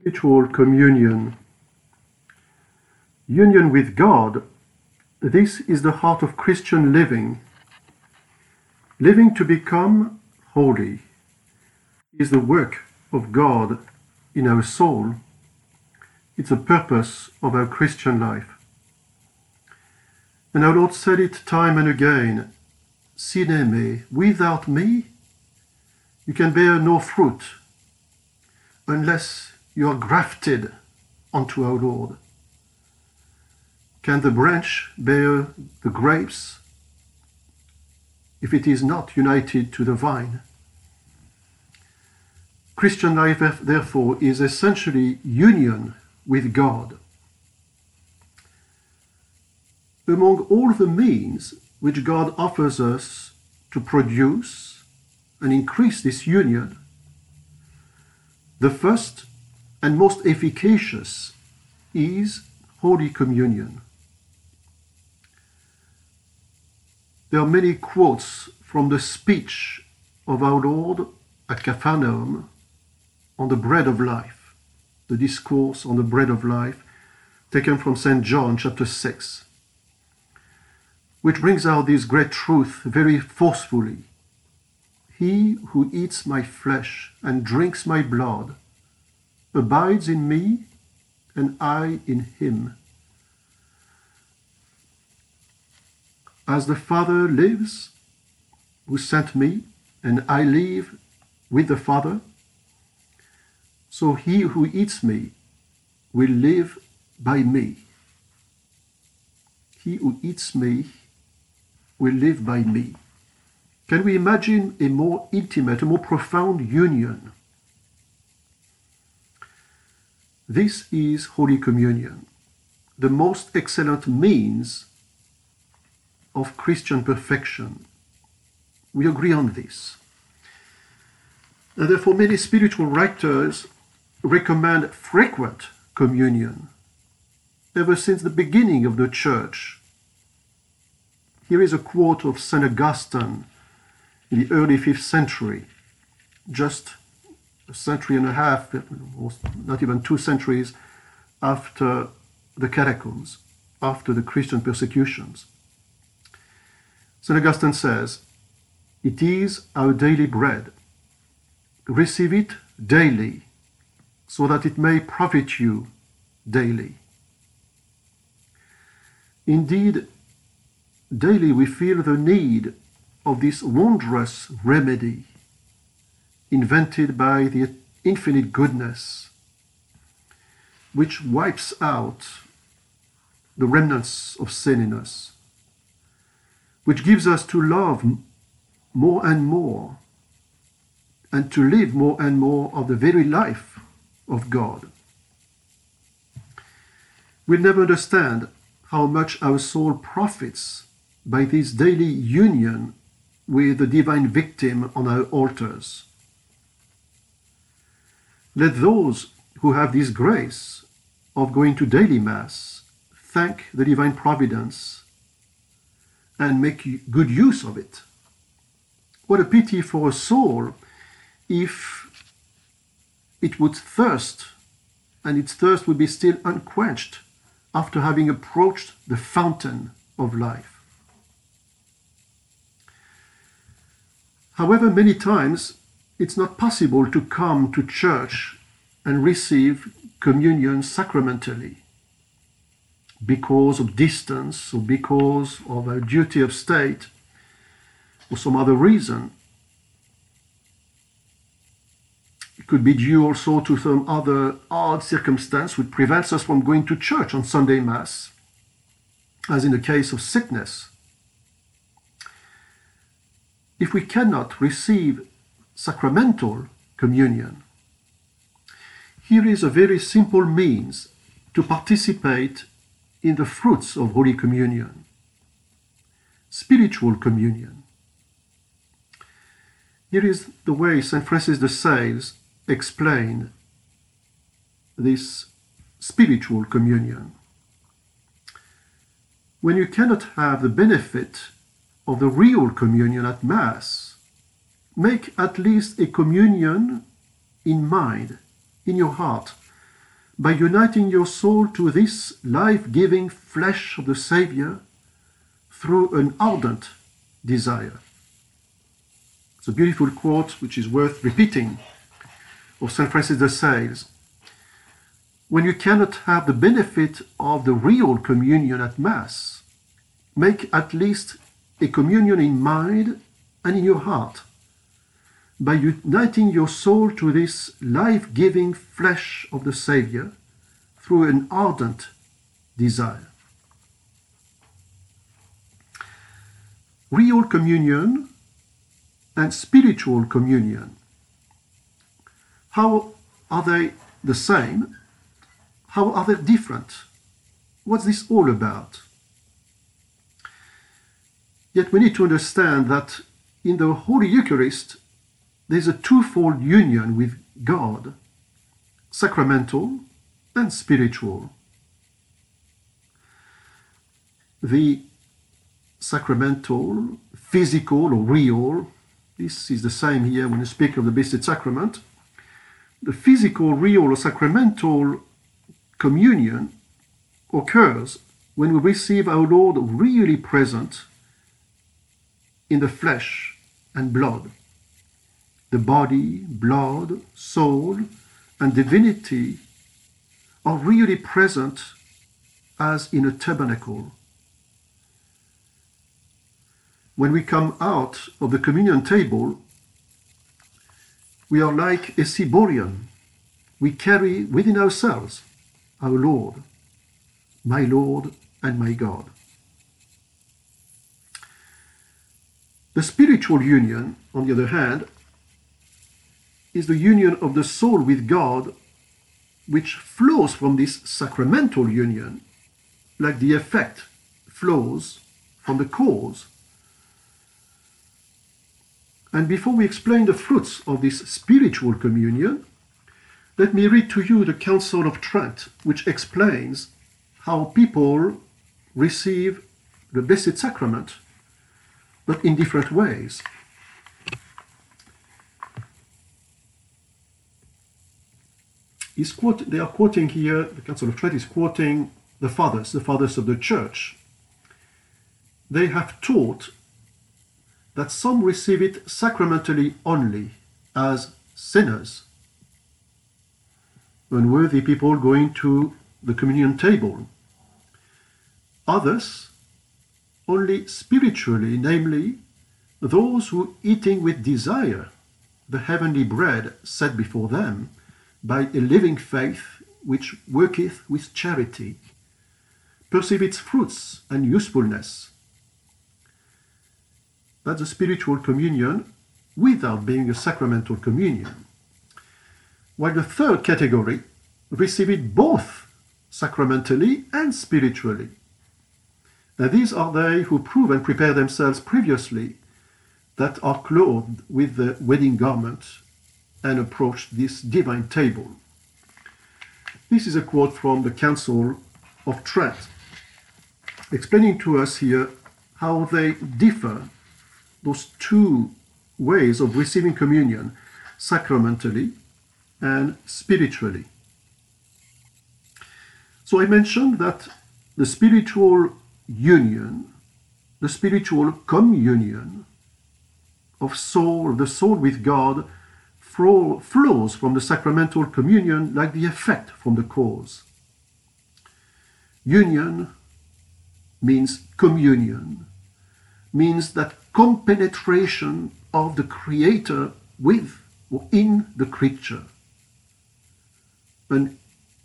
Spiritual communion. Union with God. This is the heart of Christian living. Living to become holy is the work of God in our soul. It's the purpose of our Christian life. And our Lord said it time and again Sine me, without me, you can bear no fruit unless you are grafted onto our Lord. Can the branch bear the grapes if it is not united to the vine? Christian life, therefore, is essentially union with God. Among all the means which God offers us to produce and increase this union, the first and most efficacious is Holy Communion. There are many quotes from the speech of our Lord at Capharnaum on the bread of life, the discourse on the bread of life taken from St. John chapter 6, which brings out this great truth very forcefully. He who eats my flesh and drinks my blood abides in me and I in him. As the Father lives, who sent me, and I live with the Father, so he who eats me will live by me. He who eats me will live by me. Can we imagine a more intimate, a more profound union? This is Holy Communion, the most excellent means of Christian perfection. We agree on this. And therefore, many spiritual writers recommend frequent communion ever since the beginning of the church. Here is a quote of St. Augustine in the early 5th century, just a century and a half, not even two centuries after the catacombs, after the Christian persecutions. St. Augustine says, It is our daily bread. Receive it daily so that it may profit you daily. Indeed, daily we feel the need of this wondrous remedy invented by the infinite goodness, which wipes out the remnants of sin in us, which gives us to love more and more and to live more and more of the very life of God. We'll never understand how much our soul profits by this daily union with the divine victim on our altars. Let those who have this grace of going to daily Mass thank the divine providence and make good use of it. What a pity for a soul if it would thirst, and its thirst would be still unquenched after having approached the fountain of life. However, many times it's not possible to come to church and receive communion sacramentally because of distance or because of a duty of state or some other reason. It could be due also to some other odd circumstance which prevents us from going to church on Sunday Mass, as in the case of sickness. If we cannot receive sacramental communion, here is a very simple means to participate in the fruits of Holy Communion spiritual communion. Here is the way St. Francis de Sales explain this spiritual communion. When you cannot have the benefit of the real communion at Mass, make at least a communion in mind, in your heart, by uniting your soul to this life giving flesh of the Savior through an ardent desire. It's a beautiful quote which is worth repeating of St. Francis de Sales. When you cannot have the benefit of the real communion at Mass, make at least a communion in mind and in your heart by uniting your soul to this life giving flesh of the Savior through an ardent desire. Real communion and spiritual communion. How are they the same? How are they different? What's this all about? Yet we need to understand that in the Holy Eucharist, there's a twofold union with God sacramental and spiritual. The sacramental, physical or real, this is the same here when you speak of the Blessed Sacrament. The physical, real, or sacramental communion occurs when we receive our Lord really present in the flesh and blood. The body, blood, soul, and divinity are really present as in a tabernacle. When we come out of the communion table, we are like a ciborium. We carry within ourselves our Lord, my Lord and my God. The spiritual union, on the other hand, is the union of the soul with God, which flows from this sacramental union, like the effect flows from the cause. And before we explain the fruits of this spiritual communion, let me read to you the Council of Trent, which explains how people receive the Blessed Sacrament but in different ways. Quote, they are quoting here, the Council of Trent is quoting the fathers, the fathers of the church. They have taught that some receive it sacramentally only as sinners, unworthy people going to the communion table. Others only spiritually, namely, those who, eating with desire the heavenly bread set before them by a living faith which worketh with charity, perceive its fruits and usefulness. That's a spiritual communion without being a sacramental communion. While the third category receive it both sacramentally and spiritually. Now these are they who prove and prepare themselves previously that are clothed with the wedding garment and approach this divine table. This is a quote from the Council of Trent, explaining to us here how they differ, those two ways of receiving communion, sacramentally and spiritually. So I mentioned that the spiritual union, the spiritual communion of soul, the soul with God, flows from the sacramental communion like the effect from the cause. Union means communion, means that compenetration of the Creator with or in the creature. An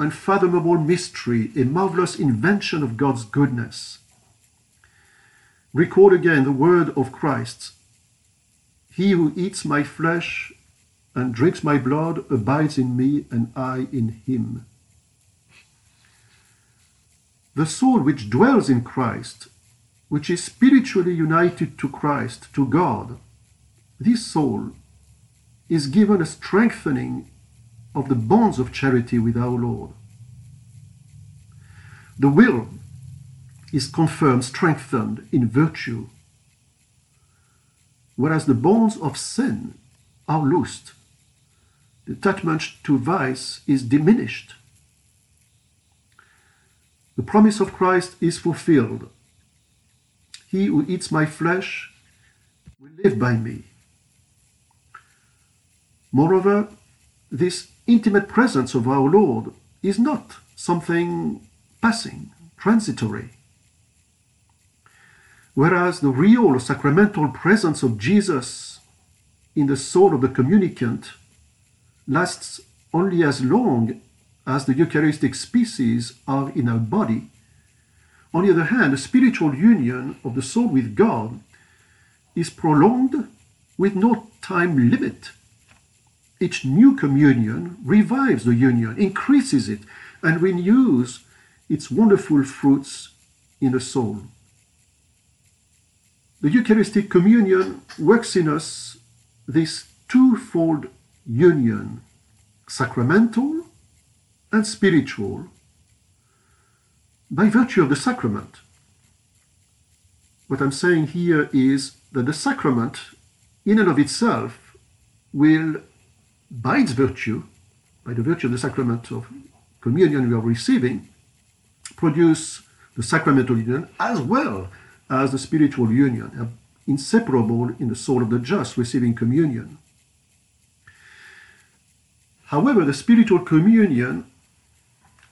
unfathomable mystery, a marvelous invention of God's goodness Record again the word of Christ. He who eats my flesh and drinks my blood abides in me, and I in him. The soul which dwells in Christ, which is spiritually united to Christ, to God, this soul is given a strengthening of the bonds of charity with our Lord. The will is confirmed, strengthened in virtue, whereas the bonds of sin are loosed. The attachment to vice is diminished, the promise of Christ is fulfilled. He who eats my flesh will live by me. Moreover, this intimate presence of our Lord is not something passing, transitory. Whereas the real sacramental presence of Jesus in the soul of the communicant lasts only as long as the Eucharistic species are in our body. On the other hand, the spiritual union of the soul with God is prolonged with no time limit. Each new communion revives the union, increases it, and renews its wonderful fruits in the soul. The Eucharistic communion works in us this twofold union, sacramental and spiritual, by virtue of the sacrament. What I'm saying here is that the sacrament, in and of itself, will, by its virtue, by the virtue of the sacrament of communion we are receiving, produce the sacramental union as well as the spiritual union, inseparable in the soul of the just receiving communion. However, the spiritual communion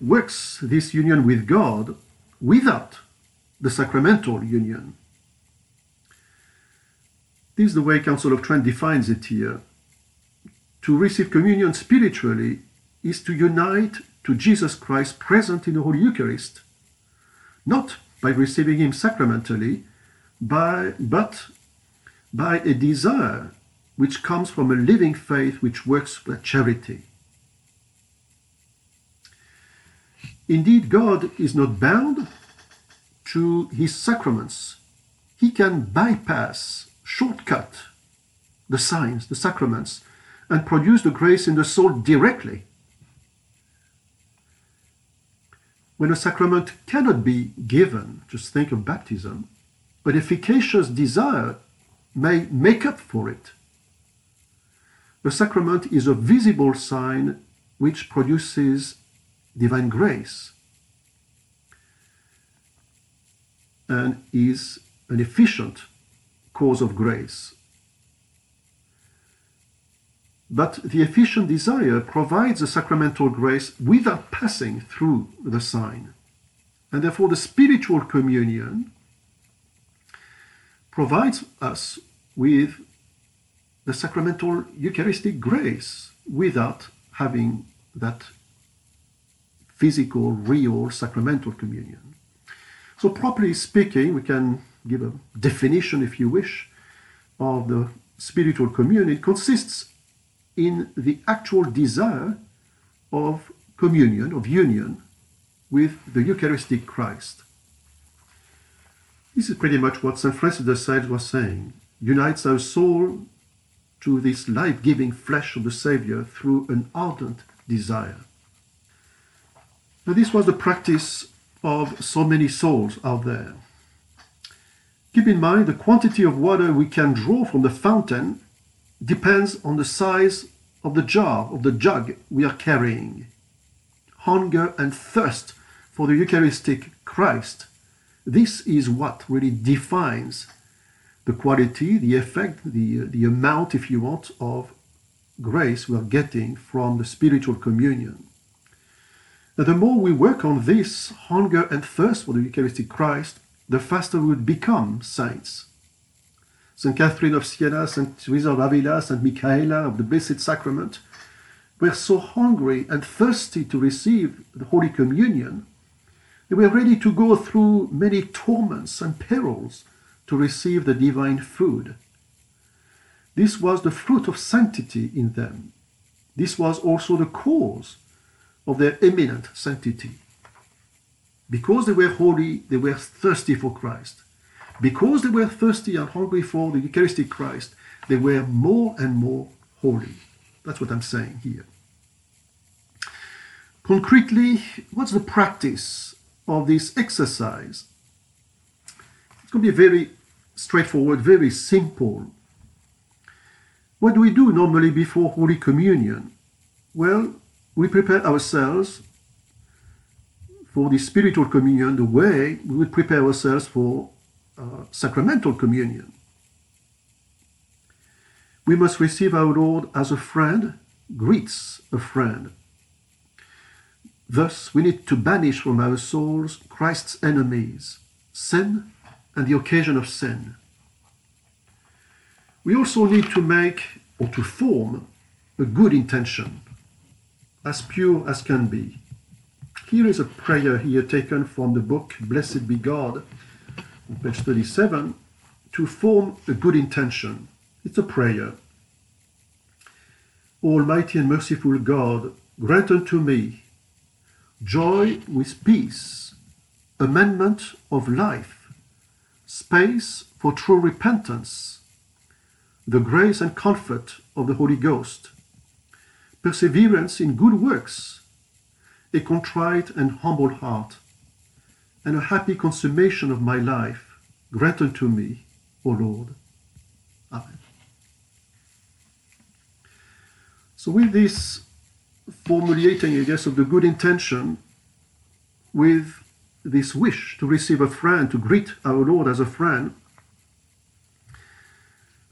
works this union with God without the sacramental union. This is the way Council of Trent defines it here. To receive communion spiritually is to unite to Jesus Christ present in the Holy Eucharist, not by receiving Him sacramentally, by, but by a desire which comes from a living faith which works by charity. Indeed, God is not bound to His sacraments. He can bypass, shortcut the signs, the sacraments, and produce the grace in the soul directly. When a sacrament cannot be given, just think of baptism, an efficacious desire may make up for it. The sacrament is a visible sign which produces divine grace and is an efficient cause of grace. But the efficient desire provides the sacramental grace without passing through the sign. And therefore, the spiritual communion provides us with the sacramental Eucharistic grace without having that physical, real, sacramental communion. So, properly speaking, we can give a definition, if you wish, of the spiritual communion. It consists in the actual desire of communion, of union with the Eucharistic Christ. This is pretty much what St. Francis de Sales was saying. Unites our soul to this life giving flesh of the Savior through an ardent desire. Now, this was the practice of so many souls out there. Keep in mind the quantity of water we can draw from the fountain depends on the size of the jar, of the jug we are carrying. Hunger and thirst for the Eucharistic Christ. This is what really defines the quality, the effect, the, the amount, if you want, of grace we are getting from the spiritual communion. Now, the more we work on this hunger and thirst for the Eucharistic Christ, the faster we would become saints. St. Catherine of Siena, St. Teresa of Avila, St. Michaela of the Blessed Sacrament were so hungry and thirsty to receive the Holy Communion, they were ready to go through many torments and perils to receive the divine food. This was the fruit of sanctity in them. This was also the cause of their eminent sanctity. Because they were holy, they were thirsty for Christ. Because they were thirsty and hungry for the Eucharistic Christ, they were more and more holy. That's what I'm saying here. Concretely, what's the practice of this exercise? It's going to be very straightforward, very simple. What do we do normally before Holy Communion? Well, we prepare ourselves for the spiritual communion the way we would prepare ourselves for uh, sacramental communion. We must receive our Lord as a friend greets a friend. Thus, we need to banish from our souls Christ's enemies, sin and the occasion of sin. We also need to make or to form a good intention, as pure as can be. Here is a prayer here taken from the book Blessed Be God, page 37, to form a good intention. It's a prayer. Almighty and merciful God, grant unto me joy with peace, amendment of life, space for true repentance, the grace and comfort of the Holy Ghost, perseverance in good works, a contrite and humble heart, and a happy consummation of my life, grant unto me, O Lord. Amen. So, with this formulating, I guess, of the good intention, with this wish to receive a friend, to greet our Lord as a friend,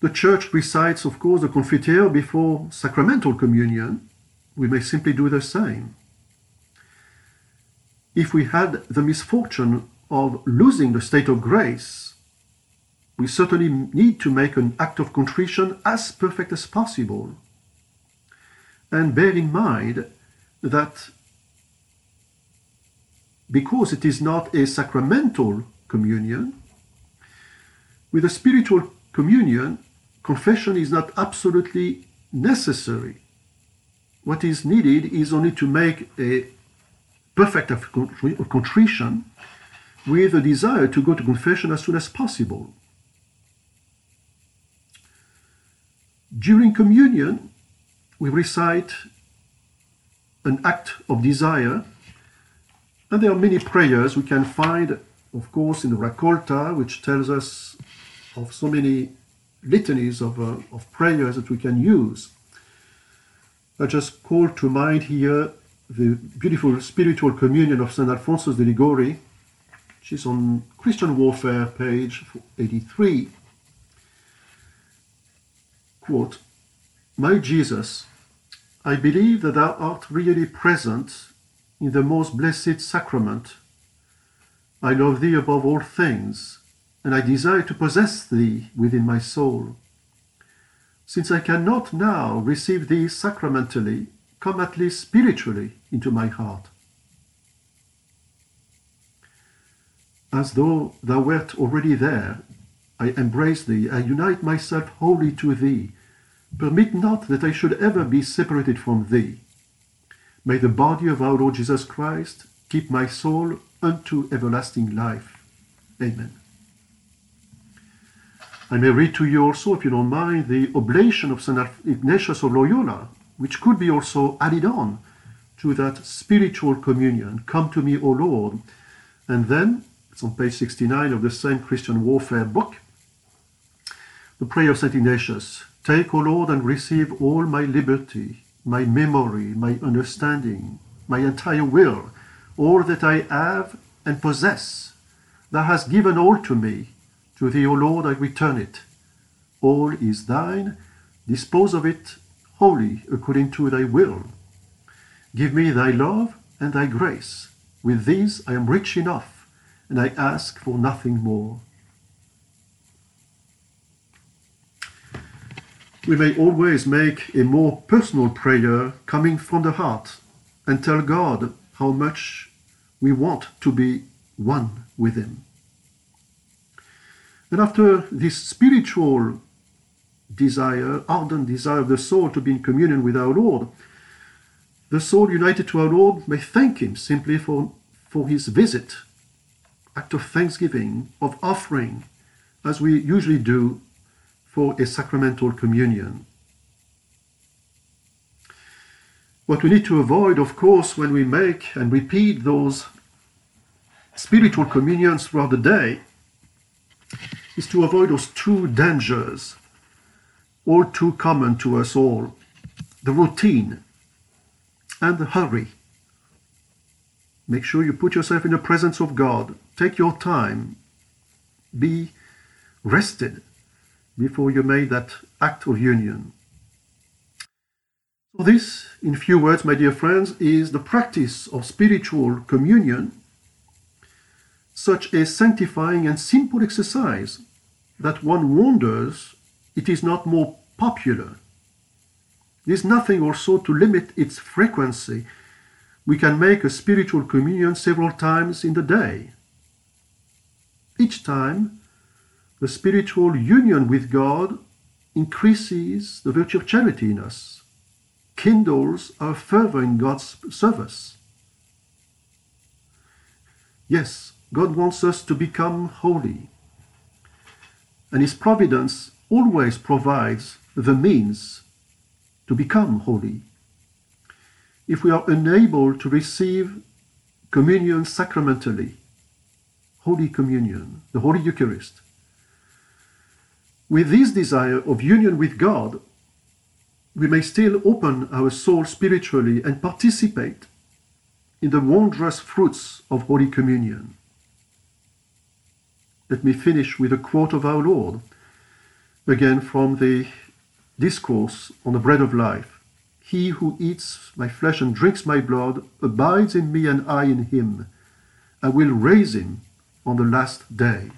the church recites, of course, the Confiteor before sacramental communion. We may simply do the same. If we had the misfortune of losing the state of grace, we certainly need to make an act of contrition as perfect as possible. And bear in mind that because it is not a sacramental communion, with a spiritual communion, confession is not absolutely necessary. What is needed is only to make a perfect of contrition with a desire to go to confession as soon as possible. During communion, we recite an act of desire, and there are many prayers we can find, of course, in the Raccolta, which tells us of so many litanies of, uh, of prayers that we can use. I just call to mind here the beautiful spiritual communion of St. Alphonsus de Liguori, which is on Christian Warfare, page 83. Quote, My Jesus, I believe that thou art really present in the most blessed sacrament. I love thee above all things and I desire to possess thee within my soul. Since I cannot now receive thee sacramentally, come at least spiritually into my heart. As though thou wert already there, I embrace thee, I unite myself wholly to thee. Permit not that I should ever be separated from thee. May the body of our Lord Jesus Christ keep my soul unto everlasting life. Amen. I may read to you also, if you don't mind, the oblation of St. Ignatius of Loyola, which could be also added on to that spiritual communion. Come to me, O Lord. And then, it's on page 69 of the same Christian warfare book, the prayer of St. Ignatius. Take, O Lord, and receive all my liberty, my memory, my understanding, my entire will, all that I have and possess. Thou hast given all to me to thee, O Lord, I return it. All is thine. Dispose of it wholly according to thy will. Give me thy love and thy grace. With these I am rich enough, and I ask for nothing more. We may always make a more personal prayer coming from the heart and tell God how much we want to be one with Him. And after this spiritual desire, ardent desire of the soul to be in communion with our Lord, the soul united to our Lord may thank Him simply for, for His visit, act of thanksgiving, of offering, as we usually do for a sacramental communion. What we need to avoid, of course, when we make and repeat those spiritual communions throughout the day is to avoid those two dangers, all too common to us all the routine and the hurry. Make sure you put yourself in the presence of God. Take your time. Be rested before you made that act of union. So, this, in few words, my dear friends, is the practice of spiritual communion, such a sanctifying and simple exercise that one wonders it is not more popular. There's nothing also to limit its frequency. We can make a spiritual communion several times in the day. Each time, the spiritual union with God increases the virtue of charity in us, kindles our fervor in God's service. Yes, God wants us to become holy and His providence always provides the means to become holy. If we are unable to receive communion sacramentally, Holy Communion, the Holy Eucharist, with this desire of union with God, we may still open our soul spiritually and participate in the wondrous fruits of Holy Communion. Let me finish with a quote of our Lord, again from the discourse on the bread of life. He who eats my flesh and drinks my blood abides in me and I in him. I will raise him on the last day.